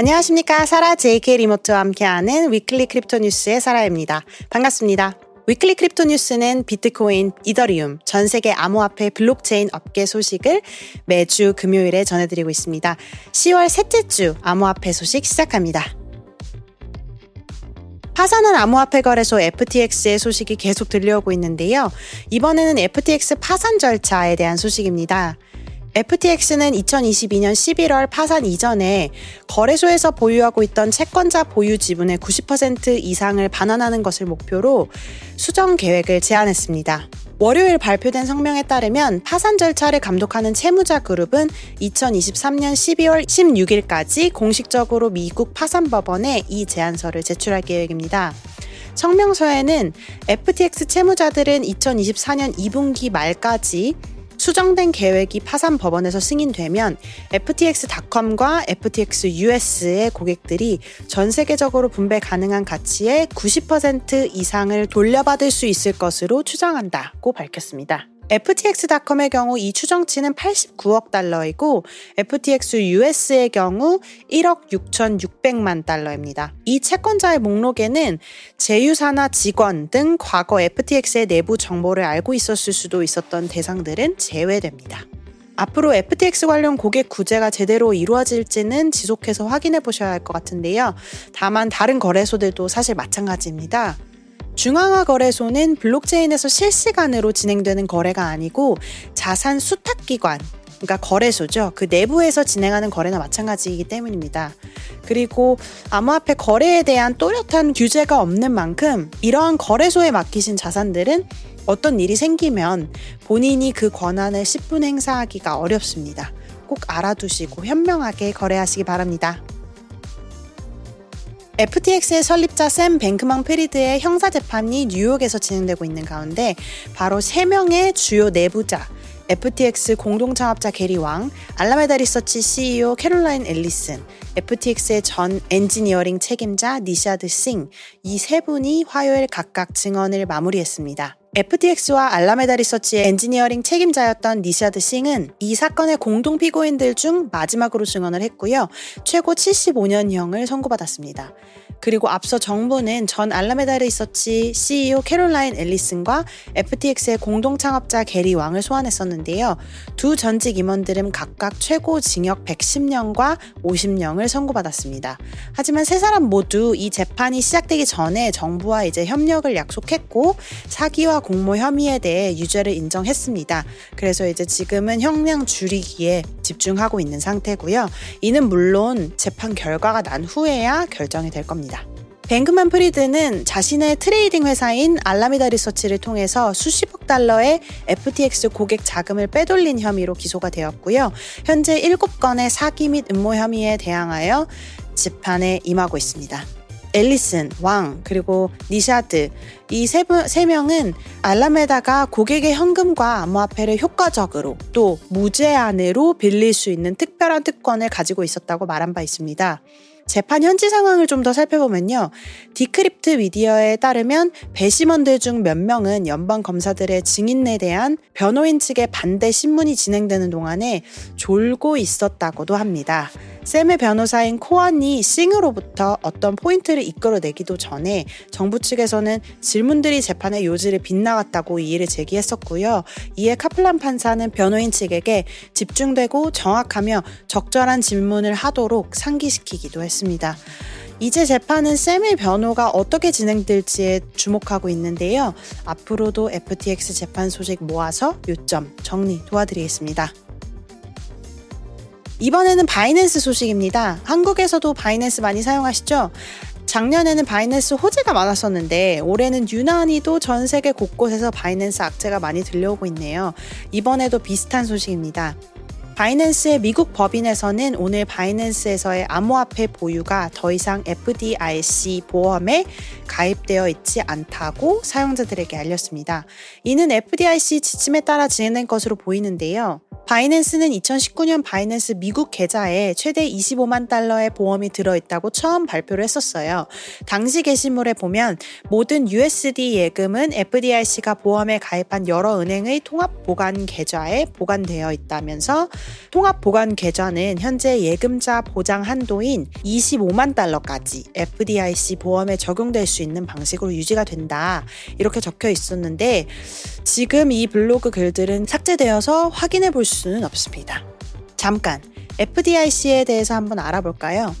안녕하십니까. 사라 JK 리모트와 함께하는 Weekly Crypto News의 사라입니다. 반갑습니다. Weekly Crypto News는 비트코인, 이더리움, 전 세계 암호화폐 블록체인 업계 소식을 매주 금요일에 전해드리고 있습니다. 10월 셋째 주 암호화폐 소식 시작합니다. 파산한 암호화폐 거래소 FTX의 소식이 계속 들려오고 있는데요. 이번에는 FTX 파산 절차에 대한 소식입니다. FTX는 2022년 11월 파산 이전에 거래소에서 보유하고 있던 채권자 보유 지분의 90% 이상을 반환하는 것을 목표로 수정 계획을 제안했습니다. 월요일 발표된 성명에 따르면 파산 절차를 감독하는 채무자 그룹은 2023년 12월 16일까지 공식적으로 미국 파산법원에 이 제안서를 제출할 계획입니다. 성명서에는 FTX 채무자들은 2024년 2분기 말까지 수정된 계획이 파산 법원에서 승인되면 FTX.com과 FTX US의 고객들이 전 세계적으로 분배 가능한 가치의 90% 이상을 돌려받을 수 있을 것으로 추정한다고 밝혔습니다. FTX.com의 경우 이 추정치는 89억 달러이고 FTX US의 경우 1억 6,600만 달러입니다. 이 채권자의 목록에는 제휴사나 직원 등 과거 FTX의 내부 정보를 알고 있었을 수도 있었던 대상들은 제외됩니다. 앞으로 FTX 관련 고객 구제가 제대로 이루어질지는 지속해서 확인해 보셔야 할 것 같은데요. 다만 다른 거래소들도 사실 마찬가지입니다. 중앙화 거래소는 블록체인에서 실시간으로 진행되는 거래가 아니고 자산 수탁기관, 그러니까 거래소죠. 그 내부에서 진행하는 거래나 마찬가지이기 때문입니다. 그리고 암호화폐 거래에 대한 또렷한 규제가 없는 만큼 이러한 거래소에 맡기신 자산들은 어떤 일이 생기면 본인이 그 권한을 십분 행사하기가 어렵습니다. 꼭 알아두시고 현명하게 거래하시기 바랍니다. FTX의 설립자 샘 뱅크만 프리드의 형사 재판이 뉴욕에서 진행되고 있는 가운데 바로 3명의 주요 내부자 FTX 공동 창업자 게리 왕, 알라메다 리서치 CEO 캐롤라인 앨리슨, FTX의 전 엔지니어링 책임자 니샤드 싱, 이 세 분이 화요일 각각 증언을 마무리했습니다. FTX와 알라메다 리서치의 엔지니어링 책임자였던 니샤드 싱은 이 사건의 공동 피고인들 중 마지막으로 증언을 했고요. 최고 75년형을 선고받았습니다. 그리고 앞서 정부는 전 알라메다 리서치 CEO 캐롤라인 앨리슨과 FTX의 공동 창업자 게리 왕을 소환했었는데요. 두 전직 임원들은 각각 최고 징역 110년과 50년을 선고받았습니다. 하지만 세 사람 모두 이 재판이 시작되기 전에 정부와 이제 협력을 약속했고 사기와 공모 혐의에 대해 유죄를 인정했습니다. 그래서 이제 지금은 형량 줄이기에 집중하고 있는 상태고요. 이는 물론 재판 결과가 난 후에야 결정이 될 겁니다. 뱅크만 프리드는 자신의 트레이딩 회사인 알라메다 리서치를 통해서 수십억 달러의 FTX 고객 자금을 빼돌린 혐의로 기소가 되었고요. 현재 7건의 사기 및 음모 혐의에 대항하여 재판에 임하고 있습니다. 앨리슨, 왕, 그리고 니샤드 이 세 세 명은 알라메다가 고객의 현금과 암호화폐를 효과적으로 또 무제한으로 빌릴 수 있는 특별한 특권을 가지고 있었다고 말한 바 있습니다. 재판 현지 상황을 좀 더 살펴보면요. 디크립트 미디어에 따르면 배심원들 중 몇 명은 연방 검사들의 증인에 대한 변호인 측의 반대 신문이 진행되는 동안에 졸고 있었다고도 합니다. 샘의 변호사인 코언이 싱으로부터 어떤 포인트를 이끌어내기도 전에 정부 측에서는 질문들이 재판의 요지를 빗나갔다고 이의를 제기했었고요. 이에 카플란 판사는 변호인 측에게 집중되고 정확하며 적절한 질문을 하도록 상기시키기도 했습니다. 이제 재판은 샘의 변호가 어떻게 진행될지에 주목하고 있는데요. 앞으로도 FTX 재판 소식 모아서 요점 정리 도와드리겠습니다. 이번에는 바이낸스 소식입니다. 한국에서도 바이낸스 많이 사용하시죠? 작년에는 바이낸스 호재가 많았었는데 올해는 유난히도 전 세계 곳곳에서 바이낸스 악재가 많이 들려오고 있네요. 이번에도 비슷한 소식입니다. 바이낸스의 미국 법인에서는 오늘 바이낸스에서의 암호화폐 보유가 더 이상 FDIC 보험에 가입되어 있지 않다고 사용자들에게 알렸습니다. 이는 FDIC 지침에 따라 진행된 것으로 보이는데요. 바이낸스는 2019년 바이낸스 미국 계좌에 최대 25만 달러의 보험이 들어있다고 처음 발표를 했었어요. 당시 게시물에 보면 모든 USD 예금은 FDIC가 보험에 가입한 여러 은행의 통합 보관 계좌에 보관되어 있다면서 통합 보관 계좌는 현재 예금자 보장 한도인 25만 달러까지 FDIC 보험에 적용될 수 있는 방식으로 유지가 된다. 이렇게 적혀 있었는데 지금 이 블로그 글들은 삭제되어서 확인해 볼 수는 없습니다. 잠깐 FDIC에 대해서 한번 알아볼까요?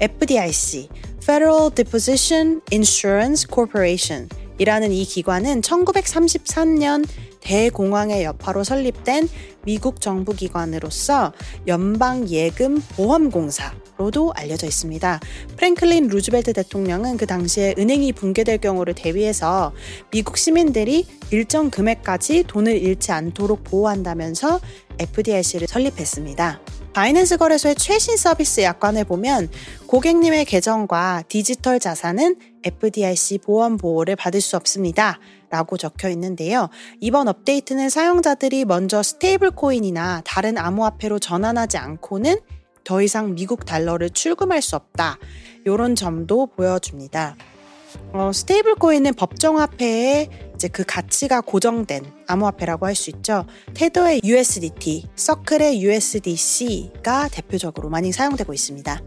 FDIC, Federal Deposition Insurance Corporation 이라는 이 기관은 1933년 대공황의 여파로 설립된 미국 정부 기관으로서 연방 예금 보험 공사 로도 알려져 있습니다. 프랭클린 루즈벨트 대통령은 그 당시에 은행이 붕괴될 경우를 대비해서 미국 시민들이 일정 금액까지 돈을 잃지 않도록 보호한다면서 FDIC를 설립했습니다. 바이낸스 거래소의 최신 서비스 약관을 보면 고객님의 계정과 디지털 자산은 FDIC 보험 보호를 받을 수 없습니다. 라고 적혀 있는데요. 이번 업데이트는 사용자들이 먼저 스테이블 코인이나 다른 암호화폐로 전환하지 않고는 더 이상 미국 달러를 출금할 수 없다. 이런 점도 보여줍니다. 어, 스테이블 코인은 법정 화폐에 이제 그 가치가 고정된 암호화폐라고 할 수 있죠. 테더의 USDT, 서클의 USDC가 대표적으로 많이 사용되고 있습니다.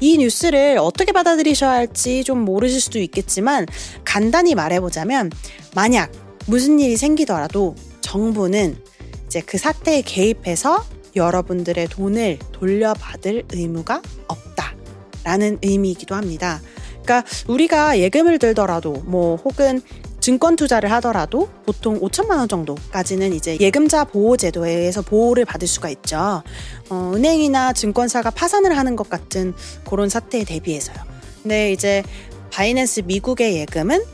이 뉴스를 어떻게 받아들이셔야 할지 좀 모르실 수도 있겠지만 간단히 말해보자면 만약 무슨 일이 생기더라도 정부는 이제 그 사태에 개입해서 여러분들의 돈을 돌려받을 의무가 없다라는 의미이기도 합니다. 그러니까 우리가 예금을 들더라도 뭐 혹은 증권 투자를 하더라도 보통 5천만 원 정도까지는 이제 예금자 보호 제도에 의해서 보호를 받을 수가 있죠. 어, 은행이나 증권사가 파산을 하는 것 같은 그런 사태에 대비해서요. 근데 이제 바이낸스 미국의 예금은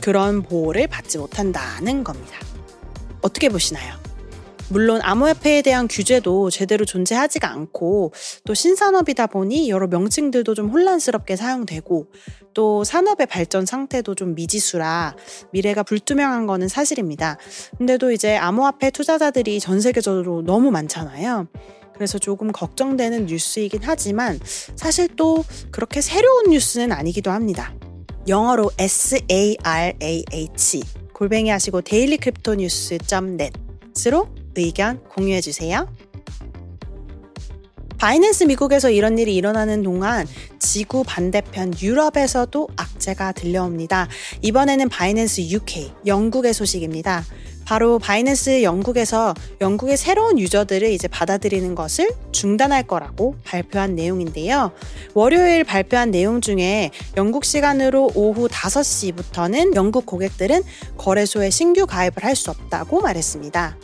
그런 보호를 받지 못한다는 겁니다. 어떻게 보시나요? 물론 암호화폐에 대한 규제도 제대로 존재하지가 않고 또 신산업이다 보니 여러 명칭들도 좀 혼란스럽게 사용되고 또 산업의 발전 상태도 좀 미지수라 미래가 불투명한 거는 사실입니다. 근데도 이제 암호화폐 투자자들이 전 세계적으로 너무 많잖아요. 그래서 조금 걱정되는 뉴스이긴 하지만 사실 또 그렇게 새로운 뉴스는 아니기도 합니다. 영어로 SARAH 골뱅이 하시고 dailycryptonews.net으로 의견 공유해 주세요. 바이낸스 미국에서 이런 일이 일어나는 동안 지구 반대편 유럽에서도 악재가 들려옵니다. 이번에는 바이낸스 UK, 영국의 소식입니다. 바로 바이낸스 영국에서 영국의 새로운 유저들을 이제 받아들이는 것을 중단할 거라고 발표한 내용인데요. 월요일 발표한 내용 중에 영국 시간으로 오후 5시부터는 영국 고객들은 거래소에 신규 가입을 할 수 없다고 말했습니다.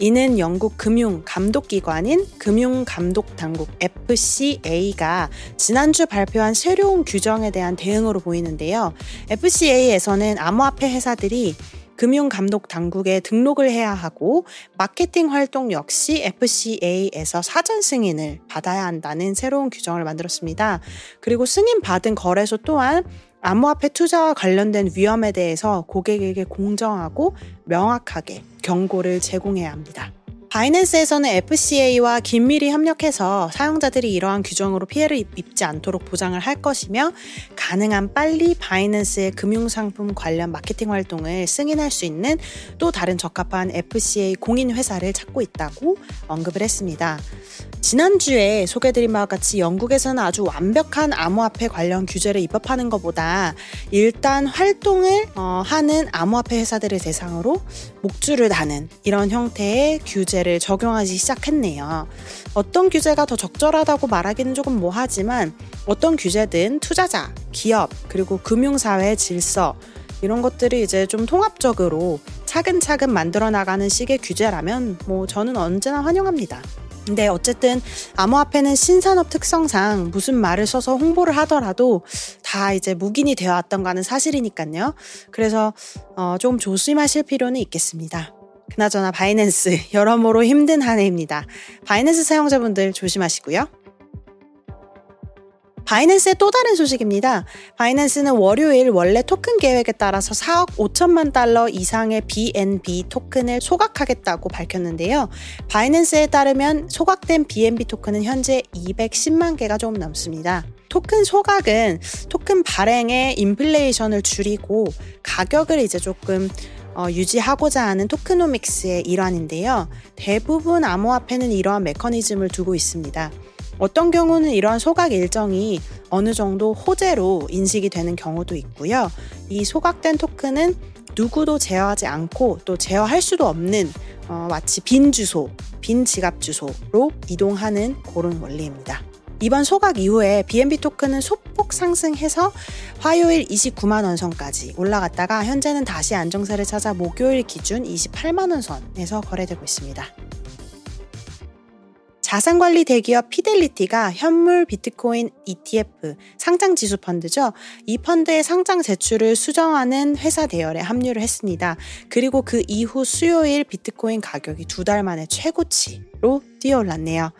이는 영국 금융 감독기관인 금융감독당국 FCA가 지난주 발표한 새로운 규정에 대한 대응으로 보이는데요. FCA에서는 암호화폐 회사들이 금융감독 당국에 등록을 해야 하고 마케팅 활동 역시 FCA에서 사전 승인을 받아야 한다는 새로운 규정을 만들었습니다. 그리고 승인 받은 거래소 또한 암호화폐 투자와 관련된 위험에 대해서 고객에게 공정하고 명확하게 경고를 제공해야 합니다. 바이낸스에서는 FCA와 긴밀히 협력해서 사용자들이 이러한 규정으로 피해를 입지 않도록 보장을 할 것이며 가능한 빨리 바이낸스의 금융상품 관련 마케팅 활동을 승인할 수 있는 또 다른 적합한 FCA 공인 회사를 찾고 있다고 언급을 했습니다. 지난주에 소개드린 바와 같이 영국에서는 아주 완벽한 암호화폐 관련 규제를 입법하는 것보다 일단 활동을 어, 하는 암호화폐 회사들을 대상으로 목줄을 다는 이런 형태의 규제를 적용하기 시작했네요. 어떤 규제가 더 적절하다고 말하기는 조금 뭐하지만 어떤 규제든 투자자, 기업, 그리고 금융사회의 질서, 이런 것들이 이제 좀 통합적으로 차근차근 만들어 나가는 식의 규제라면 뭐 저는 언제나 환영합니다. 근데 어쨌든 암호화폐는 신산업 특성상 무슨 말을 써서 홍보를 하더라도 다 이제 묵인이 되어 왔던 거는 사실이니까요. 그래서 어, 좀 조심하실 필요는 있겠습니다. 그나저나 바이낸스 여러모로 힘든 한 해입니다. 바이낸스 사용자분들 조심하시고요. 바이낸스의 또 다른 소식입니다. 바이낸스는 월요일 원래 토큰 계획에 따라서 4억 5천만 달러 이상의 BNB 토큰을 소각하겠다고 밝혔는데요. 바이낸스에 따르면 소각된 BNB 토큰은 현재 210만 개가 조금 넘습니다. 토큰 소각은 토큰 발행의 인플레이션을 줄이고 가격을 이제 조금 어, 유지하고자 하는 토크노믹스의 일환인데요. 대부분 암호화폐는 이러한 메커니즘을 두고 있습니다. 어떤 경우는 이러한 소각 일정이 어느 정도 호재로 인식이 되는 경우도 있고요. 이 소각된 토큰은 누구도 제어하지 않고 또 제어할 수도 없는 어, 마치 빈 주소, 빈 지갑 주소로 이동하는 그런 원리입니다. 이번 소각 이후에 BNB 토큰은 소폭 상승해서 화요일 29만 원 선까지 올라갔다가 현재는 다시 안정세를 찾아 목요일 기준 28만 원 선에서 거래되고 있습니다. 자산관리 대기업 피델리티가 현물 비트코인 ETF 상장 지수 펀드죠. 이 펀드의 상장 제출을 수정하는 회사 대열에 합류를 했습니다. 그리고 그 이후 수요일 비트코인 가격이 두 달 만에 최고치로 뛰어올랐네요.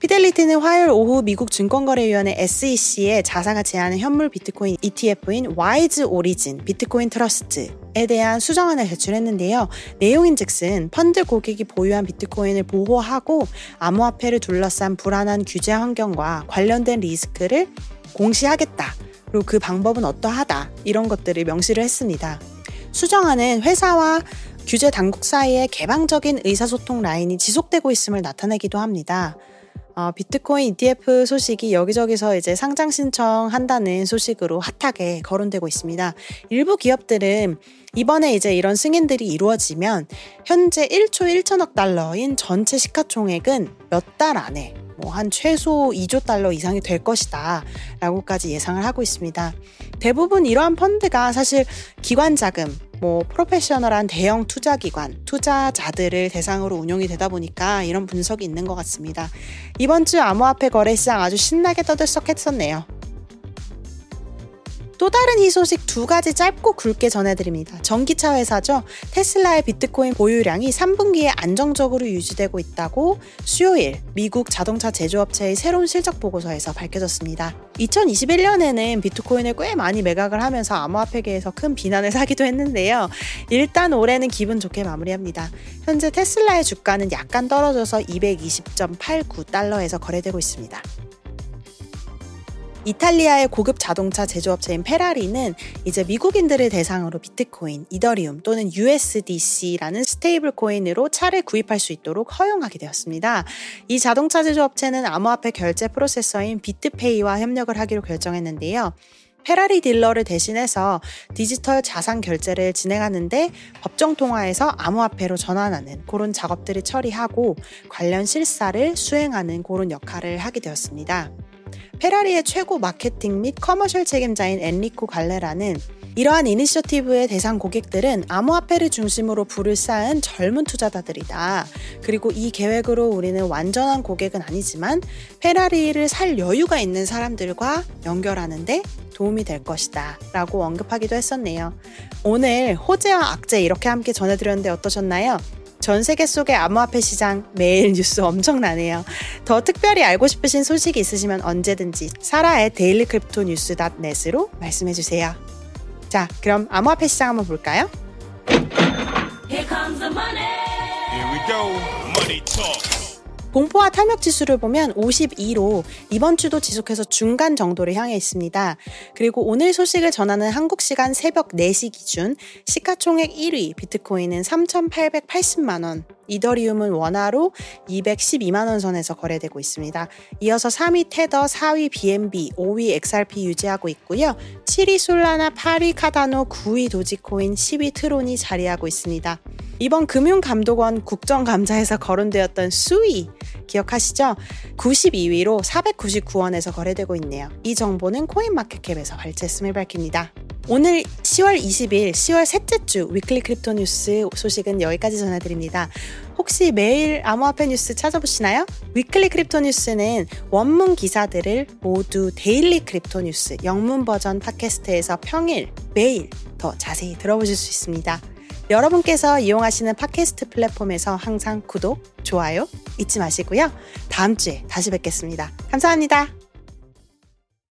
피델리티는 화요일 오후 미국 증권거래위원회 SEC에 자사가 제안한 현물 비트코인 ETF인 Wise Origin Bitcoin Trust에 대한 수정안을 제출했는데요. 내용인즉슨 펀드 고객이 보유한 비트코인을 보호하고 암호화폐를 둘러싼 불안한 규제 환경과 관련된 리스크를 공시하겠다. 그리고 그 방법은 어떠하다. 이런 것들을 명시를 했습니다. 수정안은 회사와 규제 당국 사이에 개방적인 의사소통 라인이 지속되고 있음을 나타내기도 합니다. 어, 비트코인 ETF 소식이 여기저기서 이제 상장 신청한다는 소식으로 핫하게 거론되고 있습니다. 일부 기업들은 이번에 이제 이런 승인들이 이루어지면 현재 1초 1천억 달러인 전체 시가총액은 몇 달 안에 뭐 한 최소 2조 달러 이상이 될 것이다 라고까지 예상을 하고 있습니다. 대부분 이러한 펀드가 사실 기관 자금, 뭐 프로페셔널한 대형 투자 기관, 투자자들을 대상으로 운영이 되다 보니까 이런 분석이 있는 것 같습니다. 이번 주 암호화폐 거래 시장 아주 신나게 떠들썩했었네요. 또 다른 희소식 두 가지 짧고 굵게 전해드립니다. 전기차 회사죠. 테슬라의 비트코인 보유량이 3분기에 안정적으로 유지되고 있다고 수요일 미국 자동차 제조업체의 새로운 실적 보고서에서 밝혀졌습니다. 2021년에는 비트코인을 꽤 많이 매각을 하면서 암호화폐계에서 큰 비난을 사기도 했는데요. 일단 올해는 기분 좋게 마무리합니다. 현재 테슬라의 주가는 약간 떨어져서 220.89달러에서 거래되고 있습니다. 이탈리아의 고급 자동차 제조업체인 페라리는 이제 미국인들을 대상으로 비트코인, 이더리움 또는 USDC라는 stable coin으로 차를 구입할 수 있도록 허용하게 되었습니다. 이 자동차 제조업체는 암호화폐 결제 프로세서인 비트페이와 협력을 하기로 결정했는데요. 페라리 딜러를 대신해서 디지털 자산 결제를 진행하는데 법정 통화에서 암호화폐로 전환하는 그런 작업들을 처리하고 관련 실사를 수행하는 그런 역할을 하게 되었습니다. 페라리의 최고 마케팅 및 commercial 책임자인 엔리코 갈레라는 이러한 이니셔티브의 대상 고객들은 암호화폐를 중심으로 부를 쌓은 젊은 투자자들이다. 그리고 이 계획으로 우리는 완전한 고객은 아니지만 페라리를 살 여유가 있는 사람들과 연결하는데 도움이 될 것이다. 라고 언급하기도 했었네요. 오늘 호재와 악재 이렇게 함께 전해드렸는데 어떠셨나요? 전 세계 속의 암호화폐 시장 매일 뉴스 엄청나네요. 더 특별히 알고 싶으신 소식이 있으시면 언제든지 사라의 Daily Crypto News dot net으로 말씀해 주세요. 자, 그럼 암호화폐 시장 한번 볼까요? Here comes the money. Here we go. Money talk. 공포와 탐욕 지수를 보면 52로 이번 주도 지속해서 중간 정도를 향해 있습니다. 그리고 오늘 소식을 전하는 한국 시간 새벽 4시 기준 시가총액 1위 비트코인은 3,880만 원, 이더리움은 원화로 212만 원 선에서 거래되고 있습니다. 이어서 3위 테더, 4위 BNB, 5위 XRP 유지하고 있고요. 7위 솔라나, 8위 카다노, 9위 도지코인, 10위 트론이 자리하고 있습니다. 이번 금융감독원 국정감사에서 거론되었던 수위 기억하시죠? 92위로 499원에서 거래되고 있네요. 이 정보는 코인마켓캡에서 발제했음을 밝힙니다. 오늘 10월 20일, 10월 셋째 주 Weekly Crypto News 소식은 여기까지 전해드립니다. 혹시 매일 암호화폐 뉴스 찾아보시나요? Weekly Crypto News는 원문 기사들을 모두 Daily Crypto News 영문 버전 팟캐스트에서 평일, 매일 더 자세히 들어보실 수 있습니다. 여러분께서 이용하시는 팟캐스트 플랫폼에서 항상 구독, 좋아요 잊지 마시고요. 다음 주에 다시 뵙겠습니다. 감사합니다.